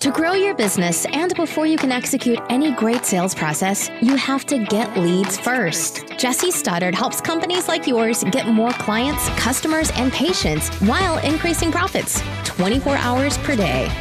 To grow your business and before you can execute any great sales process, you have to get leads first. Jesse Stoddard helps companies like yours get more clients, customers, and patients while increasing profits 24 hours per day.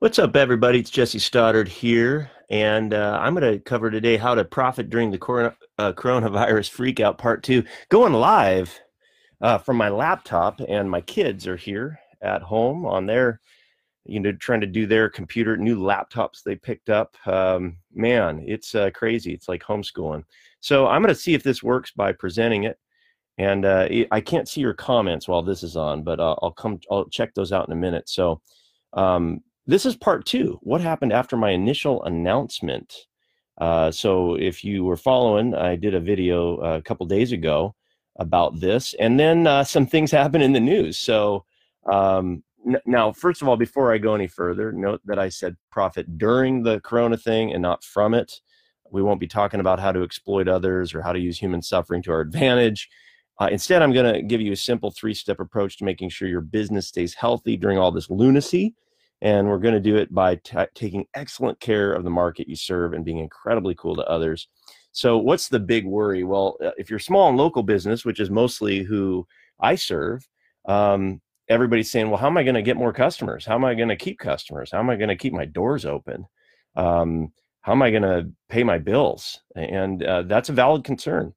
What's up, everybody? It's Jesse Stoddard here, and uh, I'm going to cover today how to profit during the uh, coronavirus freakout part two. Going live uh, from my laptop, and my kids are here at home on their, you know, trying to do their computer new laptops they picked up. Um, man, it's uh, crazy. It's like homeschooling. So I'm going to see if this works by presenting it. And uh, I can't see your comments while this is on, but uh, I'll come. I'll check those out in a minute. So. Um, this is part two. What happened after my initial announcement? Uh, so if you were following, I did a video uh, a couple days ago about this, and then uh, some things happened in the news. So um, n- now, first of all, before I go any further, note that I said profit during the Corona thing and not from it. We won't be talking about how to exploit others or how to use human suffering to our advantage. Uh, instead, I'm going to give you a simple three-step approach to making sure your business stays healthy during all this lunacy and we're going to do it by t- taking excellent care of the market you serve and being incredibly cool to others. So, what's the big worry? Well, uh, if you're small and local business, which is mostly who I serve, um, everybody's saying, well, how am I going to get more customers? How am I going to keep customers? How am I going to keep my doors open? Um, how am I going to pay my bills? And uh, that's a valid concern.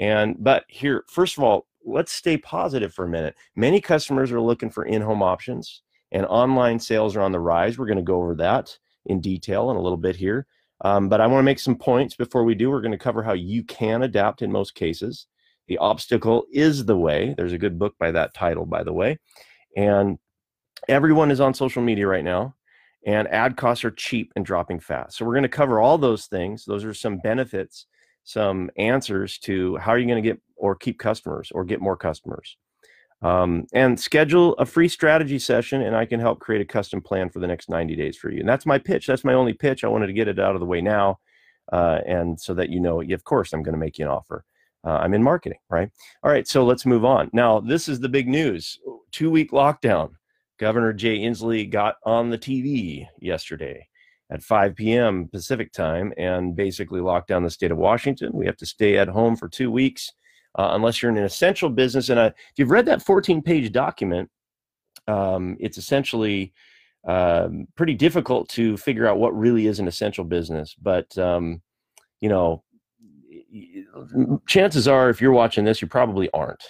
And but here, first of all, let's stay positive for a minute. Many customers are looking for in-home options and online sales are on the rise. We're going to go over that in detail in a little bit here. Um, but I want to make some points before we do. We're going to cover how you can adapt in most cases. The obstacle is the way. There's a good book by that title, by the way. And everyone is on social media right now, and ad costs are cheap and dropping fast. So we're going to cover all those things. Those are some benefits, some answers to how are you going to get or keep customers or get more customers um, and schedule a free strategy session and i can help create a custom plan for the next 90 days for you. And that's my pitch. That's my only pitch. I wanted to get it out of the way now uh, and so that you know of course i'm going to make you an offer. Uh, i'm in marketing right? All right so let's move on. Now this is the big news. Two week lockdown. Governor jay inslee got on the tv yesterday at 5 p.m pacific time and basically locked down the state of washington. We have to stay at home for two weeks uh, unless you're in an essential business. And uh, if you've read that 14 page document, um, it's essentially um, pretty difficult to figure out what really is an essential business. But, um, you know, chances are if you're watching this, you probably aren't.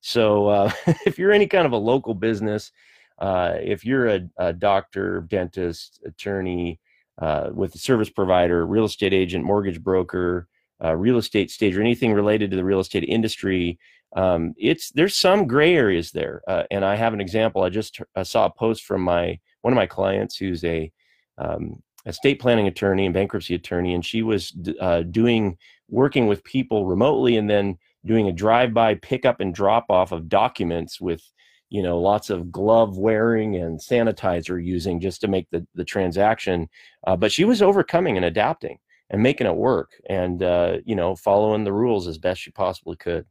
So uh, if you're any kind of a local business, uh, if you're a, a, doctor, dentist, attorney, uh, with a service provider, real estate agent, mortgage broker, uh, real estate stage or anything related to the real estate industry, um, it's there's some gray areas there. Uh, and I have an example. I just I saw a post from my one of my clients who's a um, estate planning attorney and bankruptcy attorney, and she was uh, doing working with people remotely and then doing a drive-by pickup and drop off of documents with you know lots of glove wearing and sanitizer using just to make the, the transaction uh, but she was overcoming and adapting and making it work and uh, you know following the rules as best you possibly could.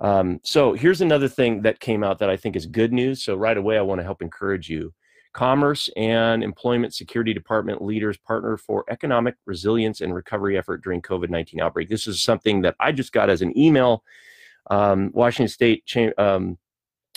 Um, so here's another thing that came out that i think is good news so right away i want to help encourage you. Commerce and employment security department leaders partner for economic resilience and recovery effort during covid-19 outbreak. This is something that i just got as an email um, washington state um,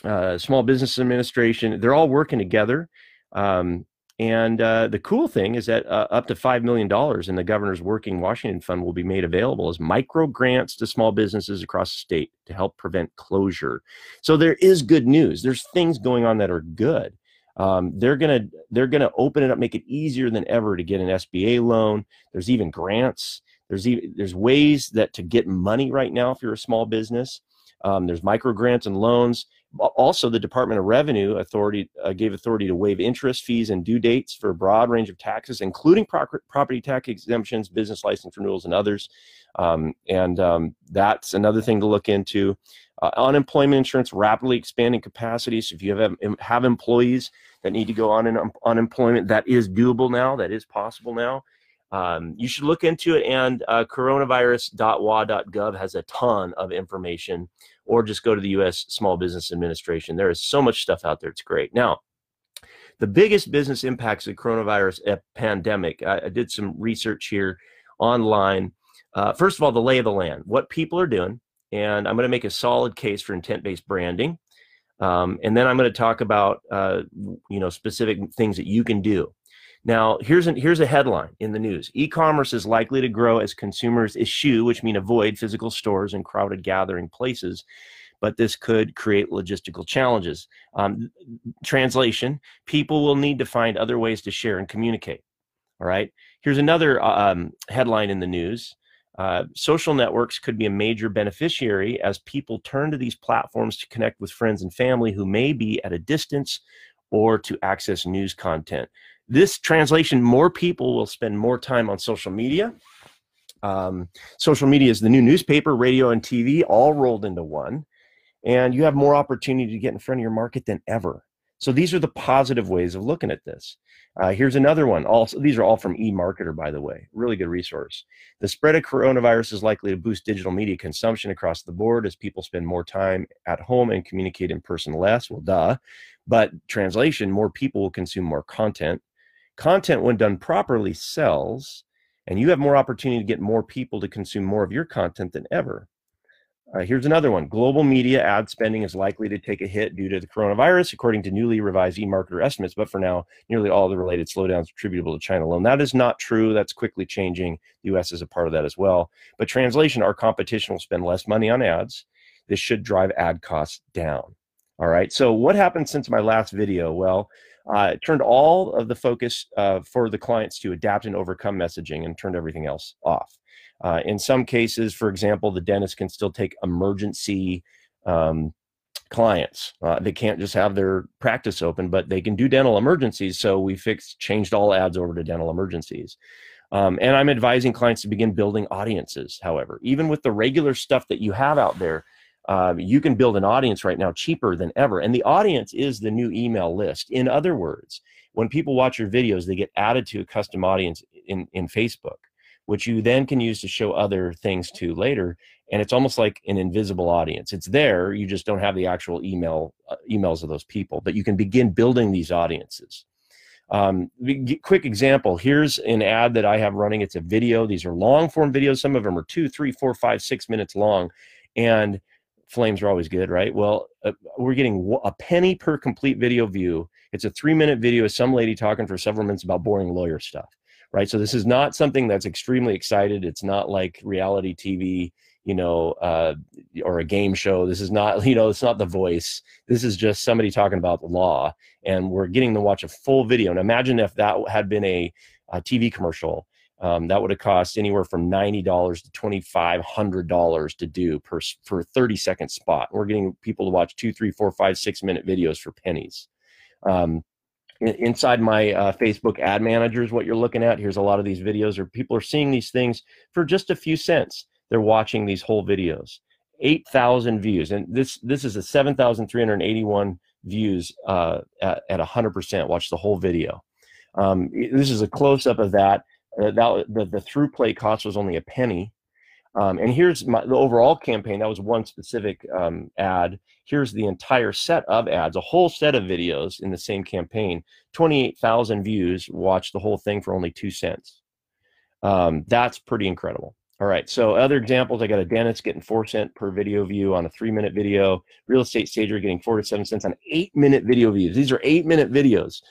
uh, small business administration. They're all working together um, and uh, the cool thing is that uh, up to $5 million in the governor's working Washington fund will be made available as micro grants to small businesses across the state to help prevent closure. So there is good news. There's things going on that are good. Um, they're gonna they're gonna open it up, make it easier than ever to get an SBA loan. There's even grants. There's even there's ways that to get money right now if you're a small business. Um, there's micro grants and loans. Also, the Department of Revenue Authority uh, gave authority to waive interest fees and due dates for a broad range of taxes, including pro- property tax exemptions, business license renewals, and others. Um, and um, that's another thing to look into. Uh, unemployment insurance rapidly expanding capacity. So if you have have employees that need to go on in unemployment, that is doable now. That is possible now. Um, you should look into it. And uh, coronavirus.wa.gov has a ton of information or just go to the U.S. Small Business Administration. There is so much stuff out there. It's great. Now, the biggest business impacts of the coronavirus pandemic. I, I did some research here online. Uh, first of all, the lay of the land, what people are doing, and I'm going to make a solid case for intent-based branding. Um, and then I'm going to talk about uh, you know specific things that you can do. Now, here's, an, here's a headline in the news. E-commerce is likely to grow as consumers eschew, which mean avoid physical stores and crowded gathering places, but this could create logistical challenges. Um, translation, people will need to find other ways to share and communicate. All right. Here's another uh, um, headline in the news. Uh, social networks could be a major beneficiary as people turn to these platforms to connect with friends and family who may be at a distance or to access news content this translation, more people will spend more time on social media. Um, social media is the new newspaper, radio, and TV all rolled into one. And you have more opportunity to get in front of your market than ever. So these are the positive ways of looking at this. Uh, here's another one. Also, these are all from eMarketer, by the way. Really good resource. The spread of coronavirus is likely to boost digital media consumption across the board as people spend more time at home and communicate in person less. Well, duh. But translation: more people will consume more content content when done properly sells and you have more opportunity to get more people to consume more of your content than ever. Uh, here's another one. Global media ad spending is likely to take a hit due to the coronavirus according to newly revised emarketer estimates but for now nearly all the related slowdowns are attributable to china alone. That is not true. That's quickly changing. The us is a part of that as well. But translation our competition will spend less money on ads. This should drive ad costs down. All right. So what happened since my last video? Well uh, turned all of the focus uh, for the clients to adapt and overcome messaging and turned everything else off. Uh, in some cases, for example, the dentist can still take emergency um, clients. Uh, they can't just have their practice open, but they can do dental emergencies. So we fixed, changed all ads over to dental emergencies. Um, and I'm advising clients to begin building audiences, however, even with the regular stuff that you have out there, um, you can build an audience right now cheaper than ever. And the audience is the new email list. In other words, when people watch your videos, they get added to a custom audience in, in Facebook, which you then can use to show other things to later. And it's almost like an invisible audience. It's there, you just don't have the actual email uh, emails of those people, but you can begin building these audiences. Um, quick example here's an ad that I have running. It's a video. These are long form videos. Some of them are two, three, four, five, six minutes long. And flames are always good, right? Well, uh, we're getting a penny per complete video view. It's a three minute video of some lady talking for several minutes about boring lawyer stuff, right? So this is not something that's extremely excited. It's not like reality TV, you know, uh, or a game show. This is not, you know, it's not The Voice. This is just somebody talking about the law, and we're getting to watch a full video. And imagine if that had been a, a TV commercial um, that would have cost anywhere from ninety dollars to twenty five hundred dollars to do per for thirty second spot. We're getting people to watch two, three, four, five, six minute videos for pennies. Um, inside my uh, Facebook ad manager is what you're looking at. Here's a lot of these videos, or people are seeing these things for just a few cents. They're watching these whole videos. Eight thousand views, and this this is a seven thousand three hundred eighty one views uh, at a hundred percent. Watch the whole video. Um, this is a close up of that that the, the ThruPlay cost was only a penny. Um, and here's my, the overall campaign. That was one specific um, ad. Here's the entire set of ads, a whole set of videos in the same campaign. 28,000 views watched the whole thing for only two cents. Um, that's pretty incredible. All right. So other examples, I got a dentist getting four cent per video view on a three minute video. Real estate stager getting four to seven cents on eight minute video views. These are eight minute videos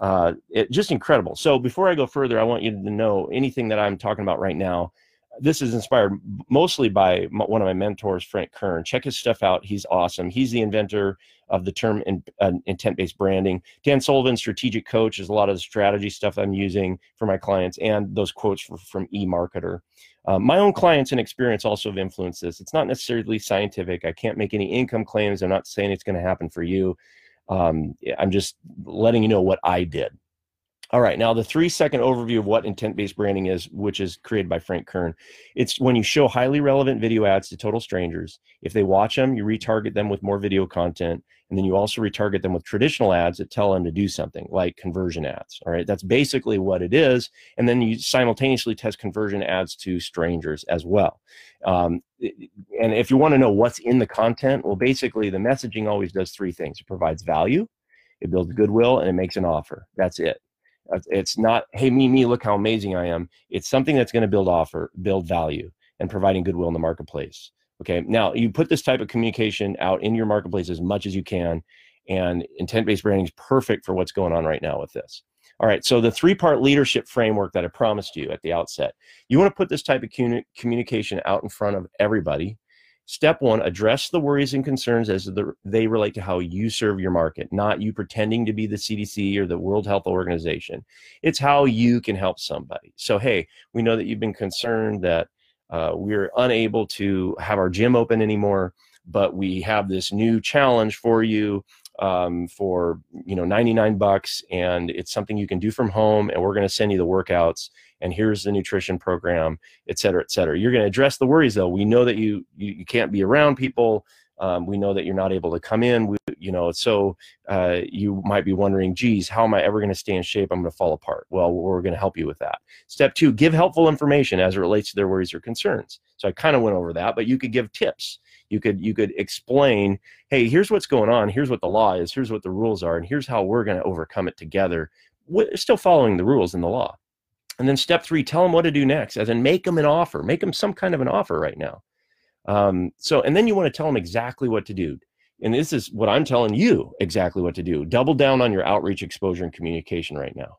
uh, it, just incredible. So before I go further, I want you to know anything that I'm talking about right now. This is inspired mostly by one of my mentors, Frank Kern. Check his stuff out. He's awesome. He's the inventor of the term in, uh, intent-based branding. Dan Sullivan, strategic coach, is a lot of the strategy stuff I'm using for my clients, and those quotes for, from eMarketer. Uh, my own clients and experience also have influenced this. It's not necessarily scientific. I can't make any income claims. I'm not saying it's going to happen for you. Um, I'm just letting you know what I did. All right, now the three second overview of what intent based branding is, which is created by Frank Kern. It's when you show highly relevant video ads to total strangers. If they watch them, you retarget them with more video content. And then you also retarget them with traditional ads that tell them to do something like conversion ads. All right, that's basically what it is. And then you simultaneously test conversion ads to strangers as well. Um, and if you want to know what's in the content, well, basically the messaging always does three things it provides value, it builds goodwill, and it makes an offer. That's it. Uh, it's not, hey, me, me, look how amazing I am. It's something that's going to build offer, build value, and providing goodwill in the marketplace. Okay. Now you put this type of communication out in your marketplace as much as you can, and intent-based branding is perfect for what's going on right now with this. All right. So the three-part leadership framework that I promised you at the outset, you want to put this type of communication out in front of everybody Step one, address the worries and concerns as the, they relate to how you serve your market, not you pretending to be the CDC or the World Health Organization. It's how you can help somebody. So, hey, we know that you've been concerned that uh, we're unable to have our gym open anymore, but we have this new challenge for you um, for you know 99 bucks and it's something you can do from home and we're going to send you the workouts and here's the nutrition program et cetera et cetera. You're going to address the worries though. We know that you you, you can't be around people. Um, we know that you're not able to come in. We, you know so uh, you might be wondering geez how am i ever going to stay in shape? I'm going to fall apart. Well we're going to help you with that. Step two give helpful information as it relates to their worries or concerns. So i kind of went over that but you could give tips. You could you could explain hey here's what's going on. Here's what the law is. Here's what the rules are and here's how we're going to overcome it together. We're still following the rules and the law and then step three tell them what to do next as in make them an offer make them some kind of an offer right now. Um, so and then you want to tell them exactly what to do. And this is what i'm telling you exactly what to do. Double down on your outreach exposure and communication right now.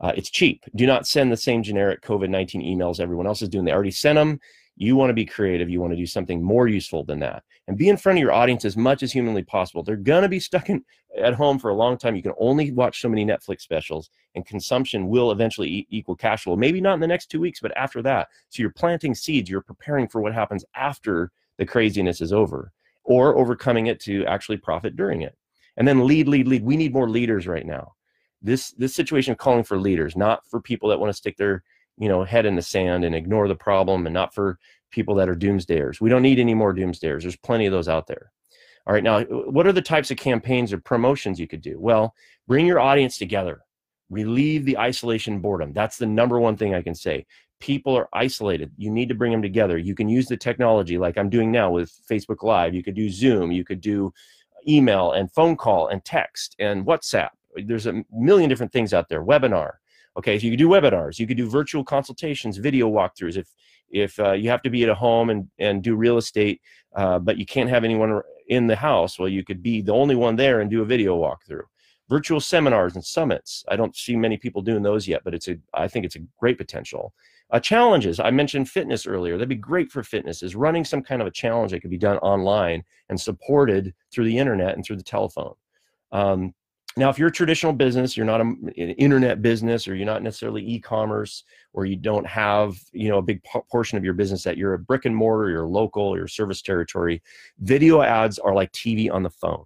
Uh, it's cheap. Do not send the same generic covid-19 emails everyone else is doing. They already sent them you want to be creative. You want to do something more useful than that. And be in front of your audience as much as humanly possible. They're going to be stuck in, at home for a long time. You can only watch so many Netflix specials, and consumption will eventually e- equal cash flow. Maybe not in the next two weeks, but after that. So you're planting seeds. You're preparing for what happens after the craziness is over, or overcoming it to actually profit during it. And then lead, lead, lead. We need more leaders right now. This this situation calling for leaders, not for people that want to stick their you know head in the sand and ignore the problem and not for people that are doomsdayers. We don't need any more doomsdayers. There's plenty of those out there. All right now uh, what are the types of campaigns or promotions you could do? Well bring your audience together. Relieve the isolation boredom. That's the number one thing i can say. People are isolated. You need to bring them together. You can use the technology like i'm doing now with facebook live. You could do zoom. You could do uh, email and phone call and text and whatsapp. There's a million different things out there. Webinar Okay, so you could do webinars, you could do virtual consultations, video walkthroughs. If if uh, you have to be at a home and and do real estate, uh, but you can't have anyone in the house, well, you could be the only one there and do a video walkthrough. Virtual seminars and summits. I don't see many people doing those yet, but it's a I think it's a great potential. Uh, challenges. I mentioned fitness earlier. That'd be great for fitness. Is running some kind of a challenge that could be done online and supported through the internet and through the telephone. Um, now, if you're a traditional business, you're not a, an internet business, or you're not necessarily e-commerce, or you don't have you know a big portion of your business that you're a brick and mortar, you're local, or your service territory. Video ads are like TV on the phone.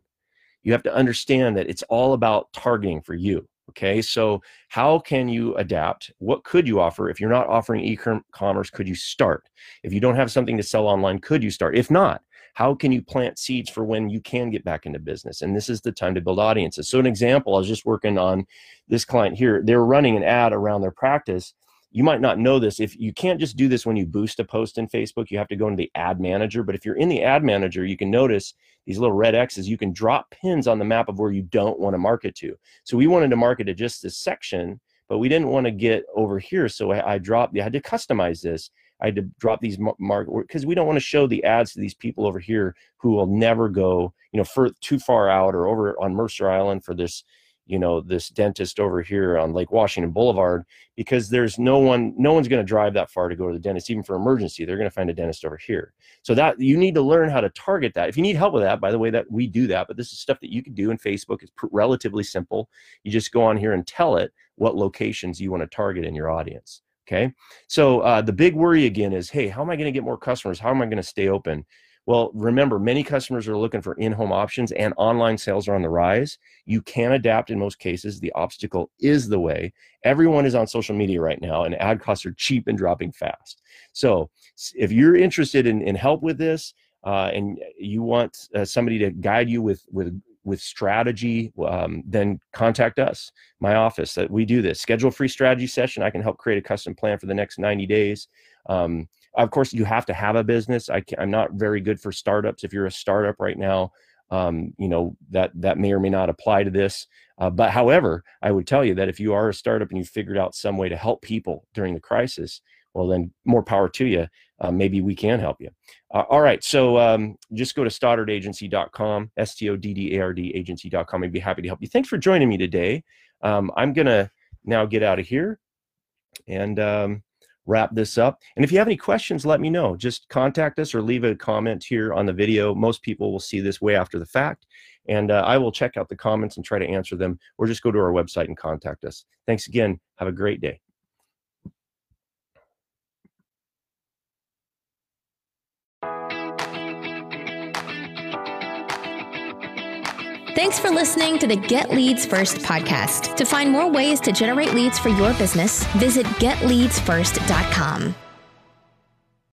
You have to understand that it's all about targeting for you. Okay, so how can you adapt? What could you offer? If you're not offering e-commerce, could you start? If you don't have something to sell online, could you start? If not, how can you plant seeds for when you can get back into business? And this is the time to build audiences. So an example i was just working on this client here. They're running an ad around their practice. You might not know this. If you can't just do this when you boost a post in facebook you have to go into the ad manager. But if you're in the ad manager you can notice these little red x's. You can drop pins on the map of where you don't want to market to. So we wanted to market to just this section but we didn't want to get over here. So i, I dropped i had to customize this I had to drop these mark because we don't want to show the ads to these people over here who will never go, you know, for too far out or over on Mercer Island for this, you know, this dentist over here on Lake Washington Boulevard because there's no one, no one's going to drive that far to go to the dentist, even for emergency. They're going to find a dentist over here. So that you need to learn how to target that. If you need help with that, by the way, that we do that, but this is stuff that you can do in Facebook. It's relatively simple. You just go on here and tell it what locations you want to target in your audience. Okay. So uh, the big worry again is, hey, how am I going to get more customers? How am I going to stay open? Well, remember, many customers are looking for in home options and online sales are on the rise. You can adapt in most cases. The obstacle is the way. Everyone is on social media right now, and ad costs are cheap and dropping fast. So, if you're interested in, in help with this, uh, and you want uh, somebody to guide you with with with strategy, um, then contact us, my office. That we do this. Schedule free strategy session. I can help create a custom plan for the next 90 days. Um, of course, you have to have a business. I am not very good for startups. If you're a startup right now, um, you know that that may or may not apply to this. Uh, but however, I would tell you that if you are a startup and you figured out some way to help people during the crisis, well, then more power to you. Uh, maybe we can help you. Uh, all right. So um, just go to stoddardagency.com, S T O D D A R D agency.com. I'd be happy to help you. Thanks for joining me today. Um, I'm going to now get out of here and um, wrap this up. And if you have any questions, let me know. Just contact us or leave a comment here on the video. Most people will see this way after the fact. And uh, I will check out the comments and try to answer them, or just go to our website and contact us. Thanks again. Have a great day. Thanks for listening to the Get Leads First podcast. To find more ways to generate leads for your business, visit getleadsfirst.com.